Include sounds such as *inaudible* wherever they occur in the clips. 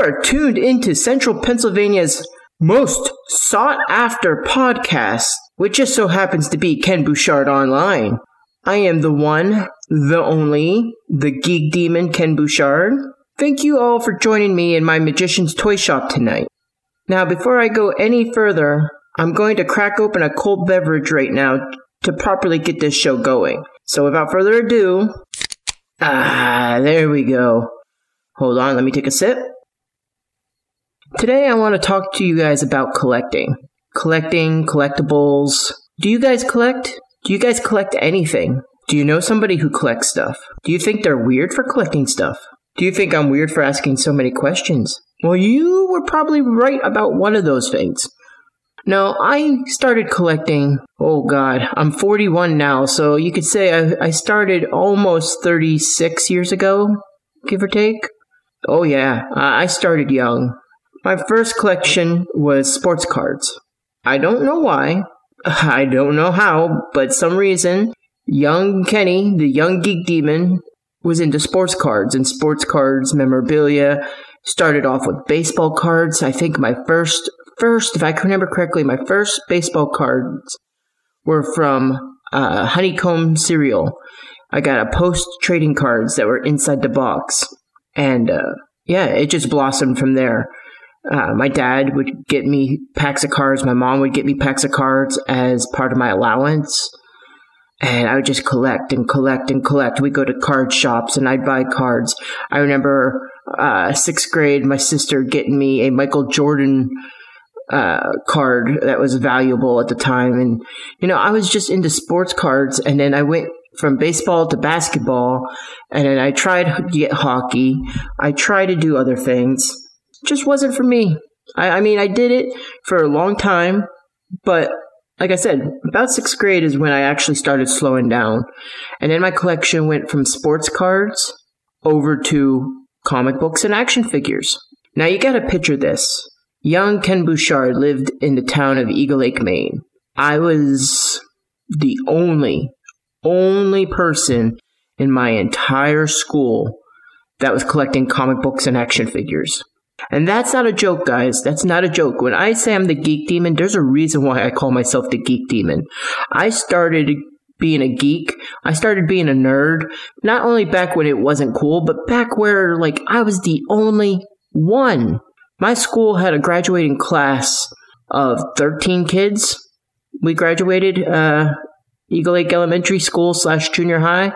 Are tuned into Central Pennsylvania's most sought after podcast, which just so happens to be Ken Bouchard Online. I am the one, the only, the geek demon Ken Bouchard. Thank you all for joining me in my magician's toy shop tonight. Now, before I go any further, I'm going to crack open a cold beverage right now to properly get this show going. So without further ado, ah, there we go. Hold on, let me take a sip. Today I want to talk to you guys about collecting. Collecting, collectibles. Do you guys collect? Do you guys collect anything? Do you know somebody who collects stuff? Do you think they're weird for collecting stuff? Do you think I'm weird for asking so many questions? Well, you were probably right about one of those things. No, I started collecting. Oh God, I'm 41 now, so you could say I, I started almost 36 years ago, give or take. Oh yeah, I started young. My first collection was sports cards. I don't know why. *laughs* I don't know how, but some reason, young Kenny, the young geek demon, was into sports cards and sports cards memorabilia. Started off with baseball cards. I think my first, first, if I can remember correctly, my first baseball cards were from uh, Honeycomb cereal. I got a post trading cards that were inside the box, and uh, yeah, it just blossomed from there. Uh, my dad would get me packs of cards. My mom would get me packs of cards as part of my allowance. And I would just collect and collect and collect. We'd go to card shops and I'd buy cards. I remember uh, sixth grade, my sister getting me a Michael Jordan uh, card that was valuable at the time. And, you know, I was just into sports cards. And then I went from baseball to basketball. And then I tried to get hockey. I tried to do other things just wasn't for me. I, I mean, I did it for a long time, but like I said, about sixth grade is when I actually started slowing down. And then my collection went from sports cards over to comic books and action figures. Now you gotta picture this. Young Ken Bouchard lived in the town of Eagle Lake, Maine. I was the only, only person in my entire school that was collecting comic books and action figures. And that's not a joke, guys. That's not a joke. When I say I'm the geek demon, there's a reason why I call myself the geek demon. I started being a geek. I started being a nerd, not only back when it wasn't cool, but back where, like, I was the only one. My school had a graduating class of 13 kids. We graduated, uh, Eagle Lake Elementary School slash junior high.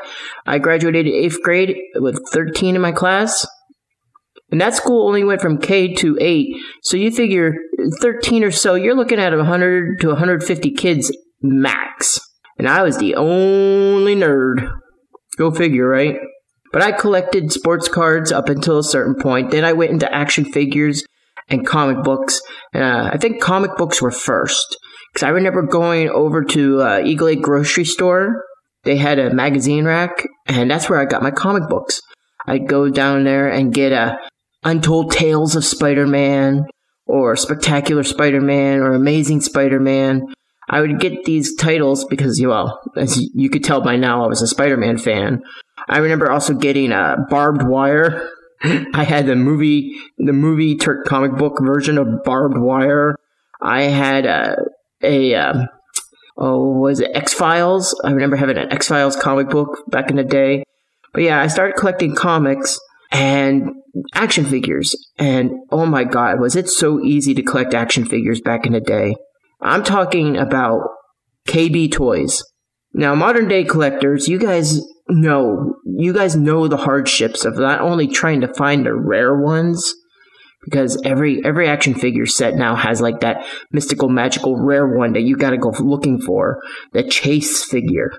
I graduated eighth grade with 13 in my class. And that school only went from K to 8. So you figure 13 or so, you're looking at 100 to 150 kids max. And I was the only nerd. Go figure, right? But I collected sports cards up until a certain point. Then I went into action figures and comic books. Uh, I think comic books were first. Because I remember going over to uh, Eagle Lake grocery store. They had a magazine rack, and that's where I got my comic books. I'd go down there and get a Untold Tales of Spider Man or Spectacular Spider Man or Amazing Spider Man. I would get these titles because, well, as you could tell by now, I was a Spider Man fan. I remember also getting a Barbed Wire. *laughs* I had the movie, the movie Turk comic book version of Barbed Wire. I had a, a um, oh, was it X Files? I remember having an X Files comic book back in the day. But yeah, I started collecting comics and action figures. And oh my God, was it so easy to collect action figures back in the day? I'm talking about KB Toys. Now, modern day collectors, you guys know, you guys know the hardships of not only trying to find the rare ones, because every every action figure set now has like that mystical, magical, rare one that you got to go looking for, the chase figure.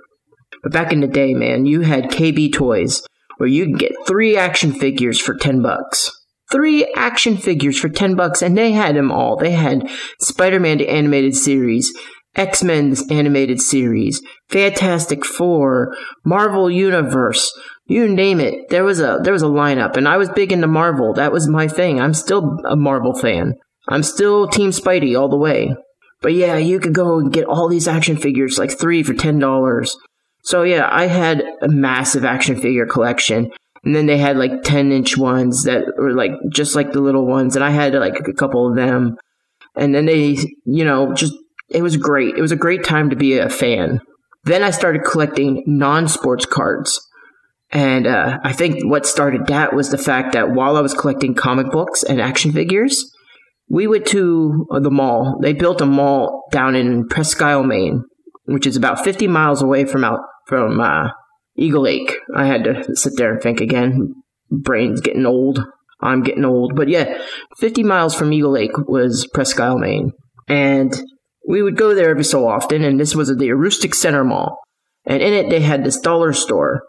But back in the day, man, you had KB Toys, where you can get three action figures for 10 bucks. Three action figures for 10 bucks, and they had them all. They had Spider Man animated series, X Men's animated series, Fantastic Four, Marvel Universe, you name it. There was a there was a lineup, and I was big into Marvel. That was my thing. I'm still a Marvel fan. I'm still Team Spidey all the way. But yeah, you could go and get all these action figures, like three for ten dollars. So yeah, I had a massive action figure collection. And then they had like 10 inch ones that were like just like the little ones. And I had like a couple of them. And then they, you know, just, it was great. It was a great time to be a fan. Then I started collecting non sports cards. And uh, I think what started that was the fact that while I was collecting comic books and action figures, we went to the mall. They built a mall down in Presque Isle, Maine, which is about 50 miles away from out from uh, Eagle Lake. I had to sit there and think again. Brain's getting old. I'm getting old. But yeah, 50 miles from Eagle Lake was Presque Isle, Maine. And we would go there every so often, and this was at the Aroostook Center Mall. And in it, they had this dollar store.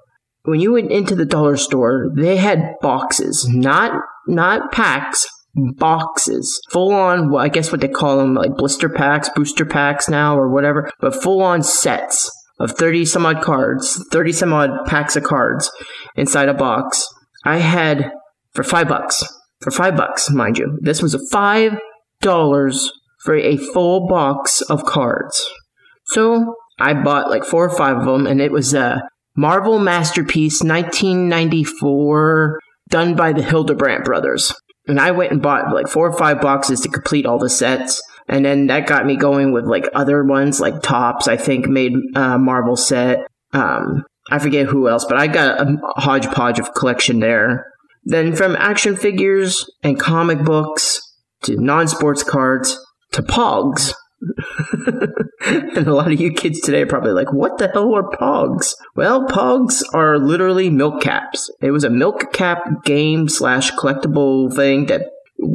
When you went into the dollar store, they had boxes, not not packs, boxes, full on. Well, I guess what they call them, like blister packs, booster packs now, or whatever, but full on sets of 30 some odd cards, 30 some odd packs of cards inside a box. I had for five bucks, for five bucks, mind you. This was a five dollars for a full box of cards. So I bought like four or five of them, and it was a Marvel Masterpiece 1994 done by the Hildebrandt brothers. And I went and bought like four or five boxes to complete all the sets. And then that got me going with like other ones, like Topps, I think made a Marvel set. Um, I forget who else, but I got a hodgepodge of collection there. Then from action figures and comic books to non sports cards to Pogs. *laughs* and a lot of you kids today are probably like, what the hell are Pogs? Well, Pogs are literally milk caps. It was a milk cap game slash collectible thing that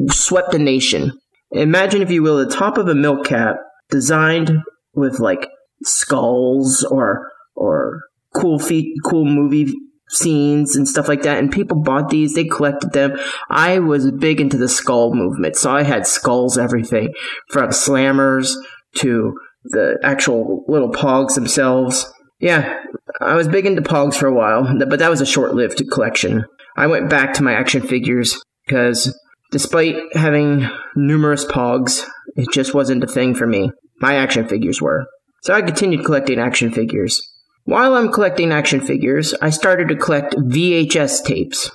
swept the nation. Imagine, if you will, the top of a milk cap designed with like skulls or or cool feet, cool movie scenes and stuff like that. And people bought these, they collected them. I was big into the skull movement, so I had skulls, everything from slammers to the actual little pogs themselves. Yeah, I was big into pogs for a while, but that was a short lived collection. I went back to my action figures because despite having numerous pogs, it just wasn't a thing for me. My action figures were. So I continued collecting action figures. While I'm collecting action figures, I started to collect VHS tapes.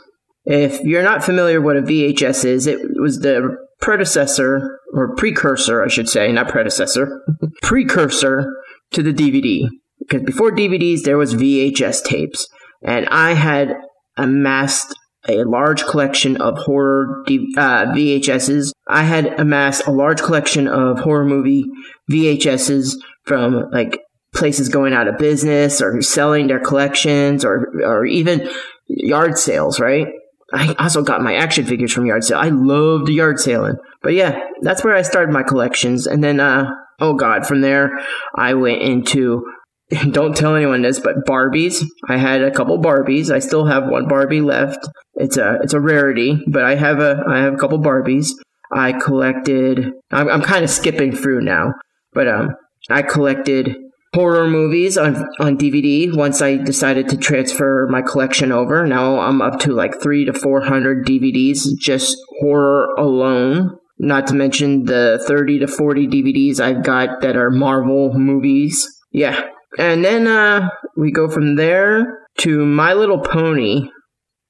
If you're not familiar what a VHS is, it was the predecessor, or precursor, I should say, not predecessor, *laughs* precursor to the DVD. Because before DVDs, there was VHS tapes. And I had amassed a large collection of horror D- uh, VHSs. I had amassed a large collection of horror movie VHSs from like places going out of business or selling their collections or or even yard sales, right? I also got my action figures from yard sale. I loved yard sailing. But yeah, that's where I started my collections. And then uh oh god, from there I went into *laughs* don't tell anyone this, but Barbies. I had a couple Barbies. I still have one Barbie left. It's a it's a rarity, but I have a I have a couple Barbies. I collected. I'm, I'm kind of skipping through now, but um, I collected horror movies on on DVD once I decided to transfer my collection over. Now I'm up to like 3 to 400 DVDs just horror alone. Not to mention the 30 to 40 DVDs I've got that are Marvel movies. Yeah. And then uh we go from there to My Little Pony.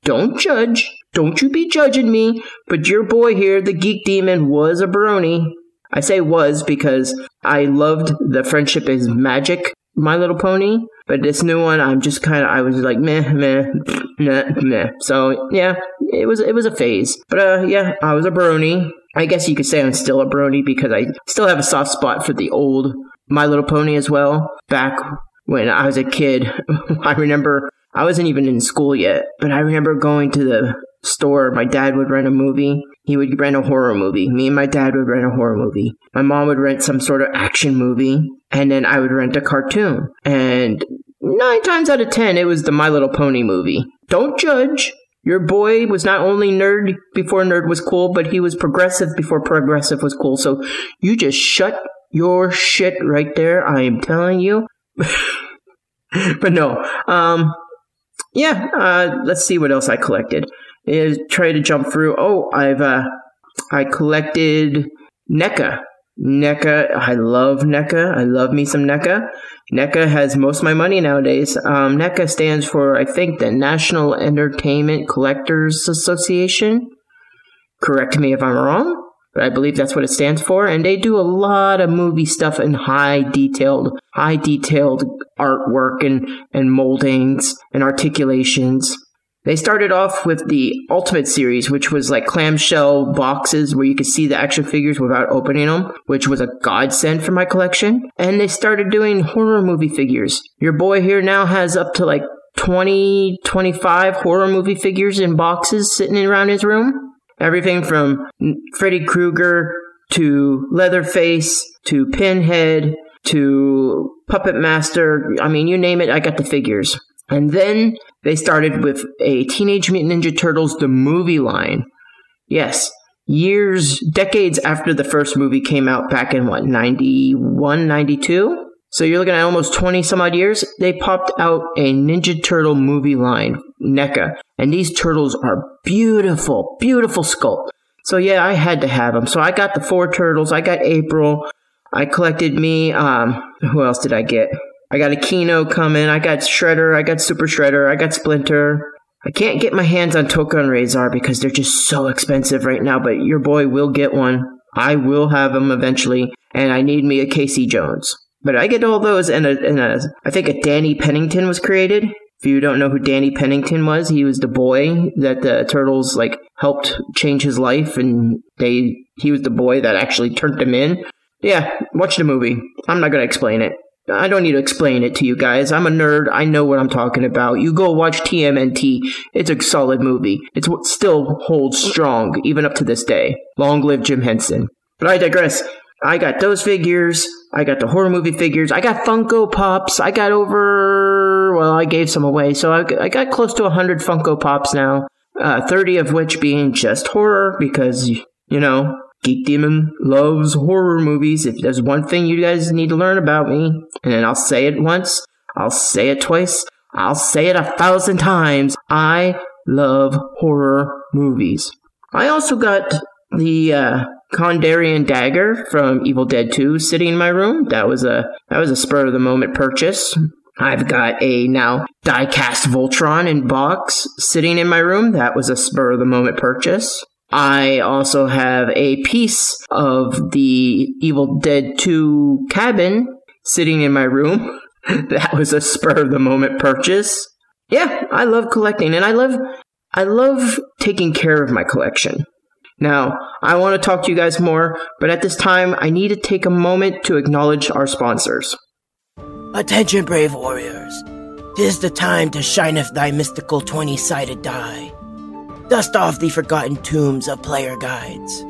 Don't judge. Don't you be judging me, but your boy here, the Geek Demon, was a brony. I say was because I loved the Friendship is Magic My Little Pony, but this new one, I'm just kind of, I was like, meh, meh, meh, meh. So yeah, it was, it was a phase. But uh, yeah, I was a brony. I guess you could say I'm still a brony because I still have a soft spot for the old My Little Pony as well. Back when I was a kid, *laughs* I remember I wasn't even in school yet, but I remember going to the store. My dad would rent a movie. He would rent a horror movie. Me and my dad would rent a horror movie. My mom would rent some sort of action movie. And then I would rent a cartoon. And nine times out of ten, it was the My Little Pony movie. Don't judge. Your boy was not only nerd before nerd was cool, but he was progressive before progressive was cool. So you just shut your shit right there. I am telling you. *laughs* but no, um, yeah, uh, let's see what else I collected. Is try to jump through. Oh, I've uh, I collected NECA. NECA, I love NECA. I love me some NECA. NECA has most of my money nowadays. Um, NECA stands for, I think, the National Entertainment Collectors Association. Correct me if I'm wrong, but I believe that's what it stands for. And they do a lot of movie stuff in high detailed, high detailed artwork and, and moldings and articulations. They started off with the Ultimate series, which was like clamshell boxes where you could see the action figures without opening them, which was a godsend for my collection. And they started doing horror movie figures. Your boy here now has up to like 20, 25 horror movie figures in boxes sitting around his room. Everything from Freddy Krueger to Leatherface to Pinhead to Puppet Master. I mean, you name it, I got the figures. And then they started with a Teenage Mutant Ninja Turtles the movie line. Yes, years, decades after the first movie came out back in what, 91, 92? So you're looking at almost 20 some odd years. They popped out a Ninja Turtle movie line, NECA. And these turtles are beautiful, beautiful sculpt. So yeah, I had to have them. So I got the four turtles. I got April. I collected me, um, who else did I get? I got a Keno coming. I got Shredder. I got Super Shredder. I got Splinter. I can't get my hands on Tokka Rahzar because they're just so expensive right now, but your boy will get one. I will have them eventually, and I need me a Casey Jones. But I get all those, and a, and a, I think a Danny Pennington was created. If you don't know who Danny Pennington was, he was the boy that the turtles like helped change his life, and they he was the boy that actually turned him in. Yeah, watch the movie. I'm not gonna explain it. I don't need to explain it to you guys. I'm a nerd. I know what I'm talking about. You go watch TMNT. It's a solid movie. It's what still holds strong, even up to this day. Long live Jim Henson. But I digress. I got those figures. I got the horror movie figures. I got Funko Pops. I got over, well, I gave some away. So I, I got close to 100 Funko Pops now. Uh, 30 of which being just horror because, you know, Geek Demon loves horror movies. If there's one thing you guys need to learn about me, and then I'll say it once, I'll say it twice, I'll say it a thousand times. I love horror movies. I also got the uh, Kandarian dagger from Evil Dead 2 sitting in my room. That was a that was a spur of the moment purchase. I've got a now diecast Voltron in box sitting in my room. That was a spur of the moment purchase. I also have a piece of the Evil Dead 2 cabin sitting in my room. *laughs* that was a spur of the moment purchase. Yeah, I love collecting and I love I love taking care of my collection. Now, I want to talk to you guys more, but at this time I need to take a moment to acknowledge our sponsors. Attention brave warriors. Tis the time to shine shineth thy mystical 20-sided die. Dust off the forgotten tombs of player guides.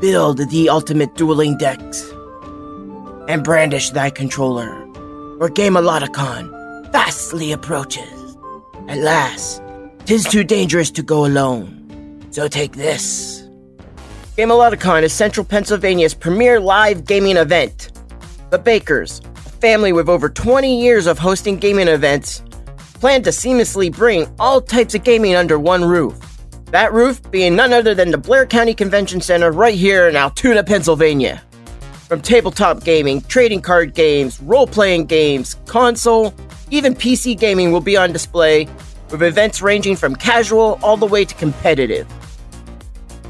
Build the ultimate dueling decks. And brandish thy controller, for Gameoloticon fastly approaches. At last, tis too dangerous to go alone. So take this. Gameoloticon is Central Pennsylvania's premier live gaming event. The Bakers, a family with over 20 years of hosting gaming events, plan to seamlessly bring all types of gaming under one roof. That roof being none other than the Blair County Convention Center right here in Altoona, Pennsylvania. From tabletop gaming, trading card games, role playing games, console, even PC gaming will be on display, with events ranging from casual all the way to competitive.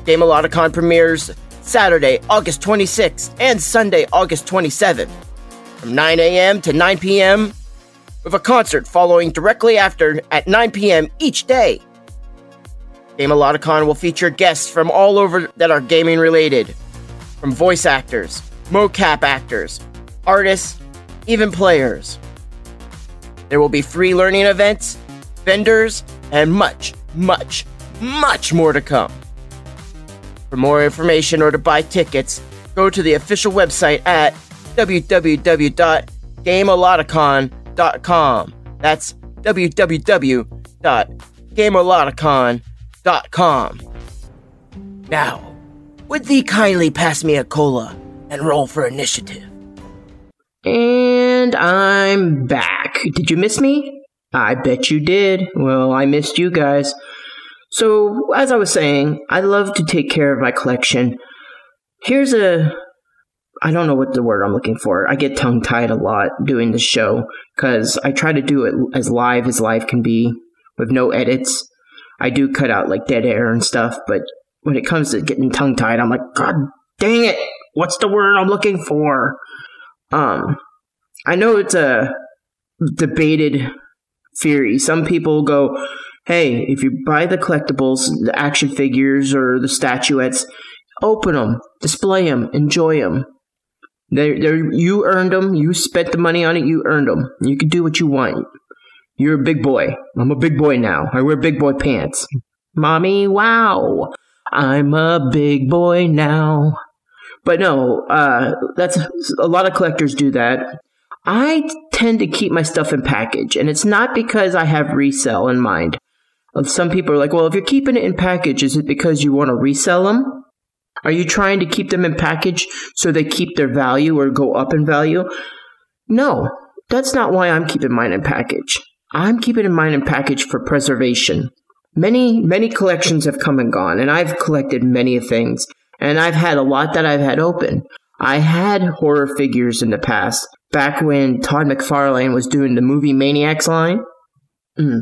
Gameoloticon premieres Saturday, August 26th and Sunday, August 27th from 9 a.m. to 9 p.m with a concert following directly after at 9 p.m. each day. Gameoloticon will feature guests from all over that are gaming related, from voice actors, mocap actors, artists, even players. There will be free learning events, vendors, and much, much, much more to come. For more information or to buy tickets, go to the official website at www.gameoloticon.com gameoloticon.com. That's www.gameoloticon.com. Now, would thee kindly pass me a cola and roll for initiative? And I'm back. Did you miss me? I bet you did. Well, I missed you guys. So, as I was saying, I love to take care of my collection. Here's a I don't know what the word I'm looking for. I get tongue tied a lot doing the show because I try to do it as live as live can be with no edits. I do cut out like dead air and stuff, but when it comes to getting tongue tied, I'm like, God dang it! What's the word I'm looking for? Um, I know it's a debated theory. Some people go, hey, if you buy the collectibles, the action figures or the statuettes, open them, display them, enjoy them. They're, they're, you earned them. You spent the money on it. You earned them. You can do what you want. You're a big boy. I'm a big boy now. I wear big boy pants. Mommy, wow. I'm a big boy now. But no, uh, that's a lot of collectors do that. I tend to keep my stuff in package, and it's not because I have resell in mind. Some people are like, well, if you're keeping it in package, is it because you want to resell them? Are you trying to keep them in package so they keep their value or go up in value? No, that's not why I'm keeping mine in package. I'm keeping mine in package for preservation. Many, many collections have come and gone, and I've collected many things, and I've had a lot that I've had open. I had horror figures in the past, back when Todd McFarlane was doing the movie Maniacs line. Mm,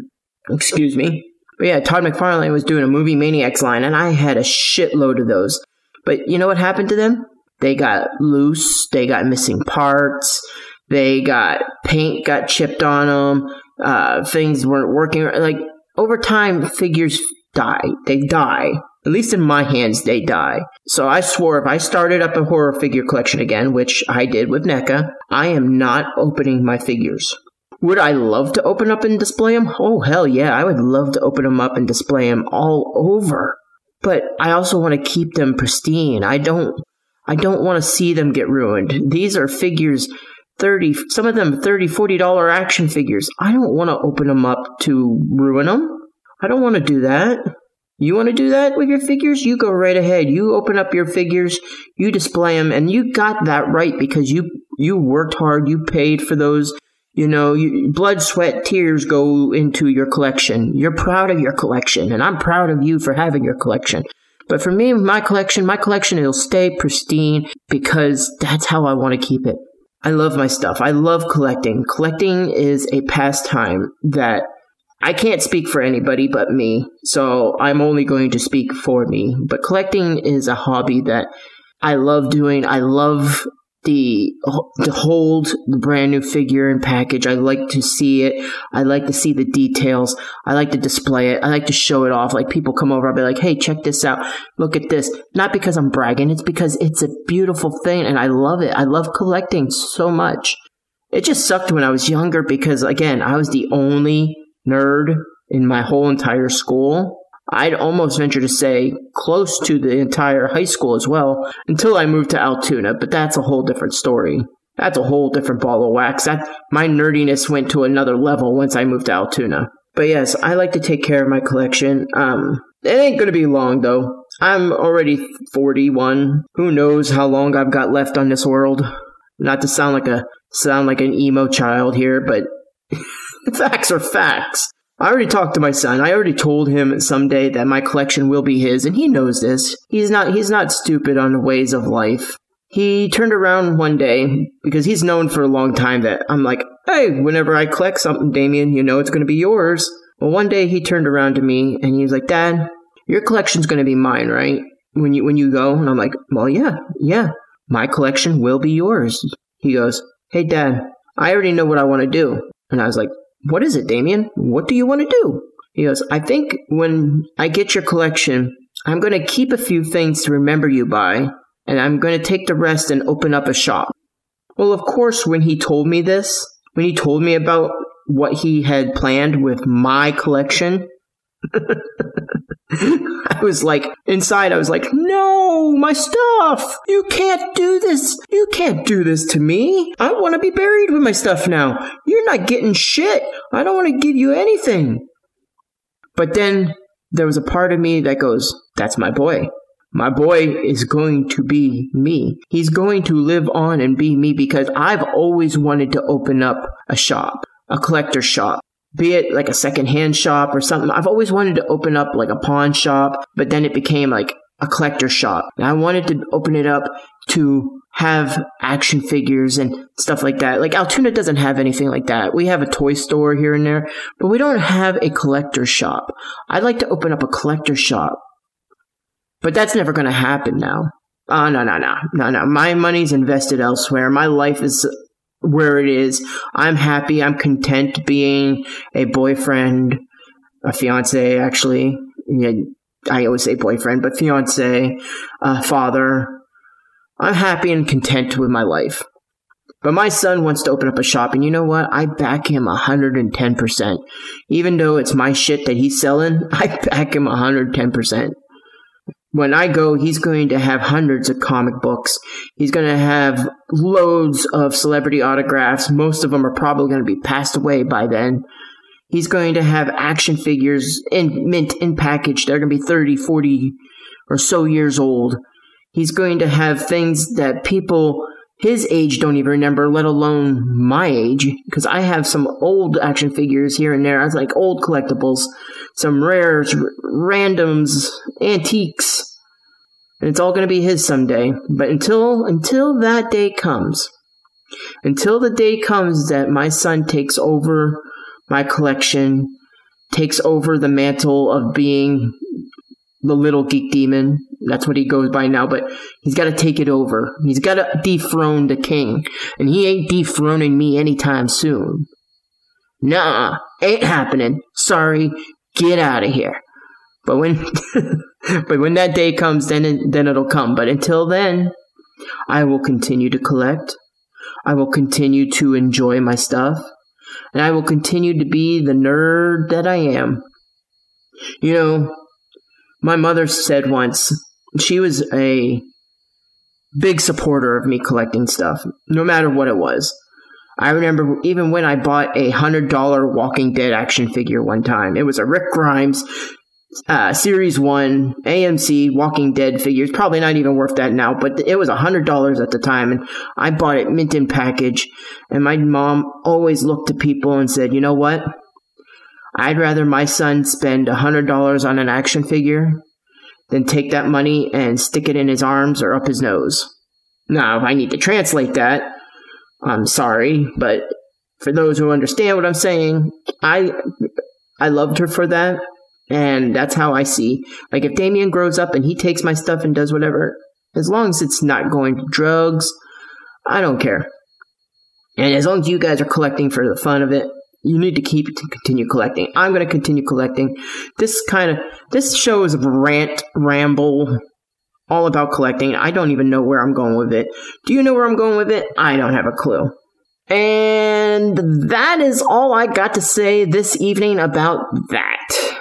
excuse me. But yeah, Todd McFarlane was doing a movie Maniacs line, and I had a shitload of those. But you know what happened to them? They got loose. They got missing parts. They got paint got chipped on them. Uh, things weren't working. Like over time, figures die. They die. At least in my hands, they die. So I swore if I started up a horror figure collection again, which I did with NECA, I am not opening my figures. Would I love to open up and display them? Oh, hell yeah. I would love to open them up and display them all over but I also want to keep them pristine. I don't I don't want to see them get ruined. These are figures 30 some of them 30 40 dollar action figures. I don't want to open them up to ruin them. I don't want to do that. You want to do that with your figures? You go right ahead. You open up your figures, you display them and you got that right because you you worked hard, you paid for those you know, you, blood, sweat, tears go into your collection. You're proud of your collection, and I'm proud of you for having your collection. But for me, my collection, my collection, it'll stay pristine because that's how I want to keep it. I love my stuff. I love collecting. Collecting is a pastime that I can't speak for anybody but me, so I'm only going to speak for me. But collecting is a hobby that I love doing. I love the to hold the brand new figure and package. I like to see it. I like to see the details. I like to display it. I like to show it off. Like people come over, I'll be like, "Hey, check this out. Look at this." Not because I'm bragging. It's because it's a beautiful thing, and I love it. I love collecting so much. It just sucked when I was younger because again, I was the only nerd in my whole entire school. I'd almost venture to say close to the entire high school as well until I moved to Altoona, but that's a whole different story. That's a whole different ball of wax. That my nerdiness went to another level once I moved to Altoona. But yes, I like to take care of my collection. Um, it ain't gonna be long though. I'm already 41. Who knows how long I've got left on this world? Not to sound like a sound like an emo child here, but *laughs* *laughs* facts are facts. I already talked to my son. I already told him someday that my collection will be his, and he knows this. He's not he's not stupid on the ways of life. He turned around one day because he's known for a long time that I'm like, hey, whenever I collect something, Damien, you know it's going to be yours. Well, one day he turned around to me and he was like, Dad, your collection's going to be mine, right? When you when you go, and I'm like, well, yeah, yeah, my collection will be yours. He goes, Hey, Dad, I already know what I want to do, and I was like, what is it, Damien? What do you want to do? He goes, I think when I get your collection, I'm going to keep a few things to remember you by, and I'm going to take the rest and open up a shop. Well, of course, when he told me this, when he told me about what he had planned with my collection, *laughs* *laughs* I was like, inside, I was like, no, my stuff! You can't do this! You can't do this to me! I want to be buried with my stuff now! You're not getting shit! I don't want to give you anything! But then there was a part of me that goes, that's my boy. My boy is going to be me. He's going to live on and be me because I've always wanted to open up a shop, a collector shop be it like a secondhand shop or something. I've always wanted to open up like a pawn shop, but then it became like a collector shop. And I wanted to open it up to have action figures and stuff like that. Like Altoona doesn't have anything like that. We have a toy store here and there, but we don't have a collector shop. I'd like to open up a collector shop, but that's never going to happen now. Oh, no, no, no, no, no. My money's invested elsewhere. My life is where it is. I'm happy. I'm content being a boyfriend, a fiance, actually. I always say boyfriend, but fiance, uh, father, I'm happy and content with my life. But my son wants to open up a shop, and you know what? I back him 110%. Even though it's my shit that he's selling, *laughs* I back him 110%. When I go, he's going to have hundreds of comic books. He's going to have loads of celebrity autographs. Most of them are probably going to be passed away by then. He's going to have action figures in mint in package. They're going to be 30, 40 or so years old. He's going to have things that people his age don't even remember, let alone my age. Because I have some old action figures here and there. I was like old collectibles, some rares, randoms, antiques. And it's all going to be his someday. But until until that day comes, until the day comes that my son takes over my collection, takes over the mantle of being the little geek demon. That's what he goes by now, but he's got to take it over. He's got to dethrone the king, and he ain't dethroning me anytime soon. Nah, ain't happening. Sorry, get out of here. But when, *laughs* but when that day comes, then then it'll come. But until then, I will continue to collect. I will continue to enjoy my stuff, and I will continue to be the nerd that I am. You know, my mother said once she was a big supporter of me collecting stuff, no matter what it was. I remember even when I bought a hundred dollar Walking Dead action figure one time. It was a Rick Grimes uh, Series One AMC Walking Dead figure. It's probably not even worth that now, but it was a hundred dollars at the time, and I bought it mint in package. And my mom always looked to people and said, "You know what? I'd rather my son spend a $100 on an action figure than take that money and stick it in his arms or up his nose. Now, if I need to translate that, I'm sorry, but for those who understand what I'm saying, I I loved her for that, and that's how I see. Like if Damien grows up and he takes my stuff and does whatever, as long as it's not going to drugs, I don't care. And as long as you guys are collecting for the fun of it, you need to keep to continue collecting. I'm going to continue collecting. This kind of this show is a rant ramble all about collecting. I don't even know where I'm going with it. Do you know where I'm going with it? I don't have a clue. And that is all I got to say this evening about that.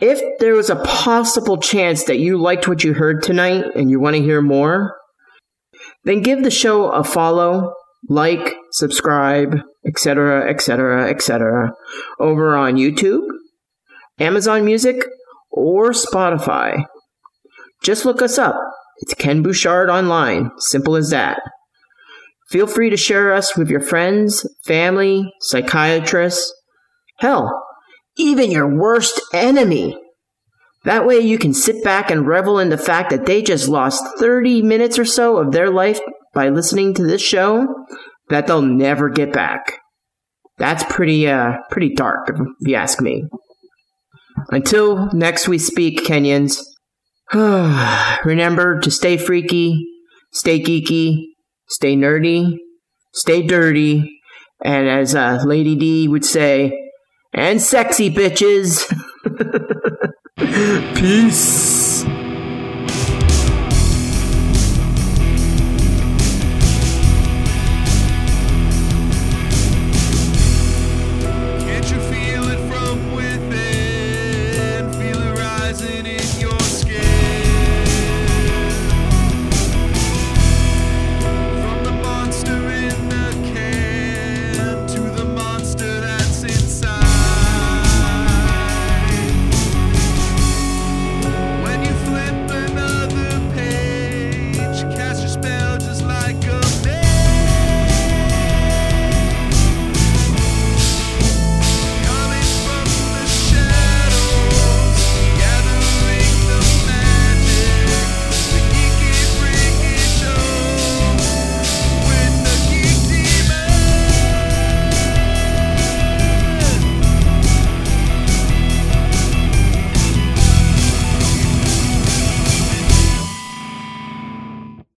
If there was a possible chance that you liked what you heard tonight and you want to hear more, then give the show a follow, like, subscribe, etc., etc., etc., over on YouTube, Amazon Music, or Spotify. Just look us up. It's Ken Bouchard Online. Simple as that. Feel free to share us with your friends, family, psychiatrists, hell, even your worst enemy. That way you can sit back and revel in the fact that they just lost 30 minutes or so of their life by listening to this show that they'll never get back. That's pretty uh pretty dark if you ask me. Until next we speak, Kenyans. *sighs* remember to stay freaky, stay geeky, stay nerdy, stay dirty, and as uh, Lady D would say, and sexy bitches. *laughs* Peace.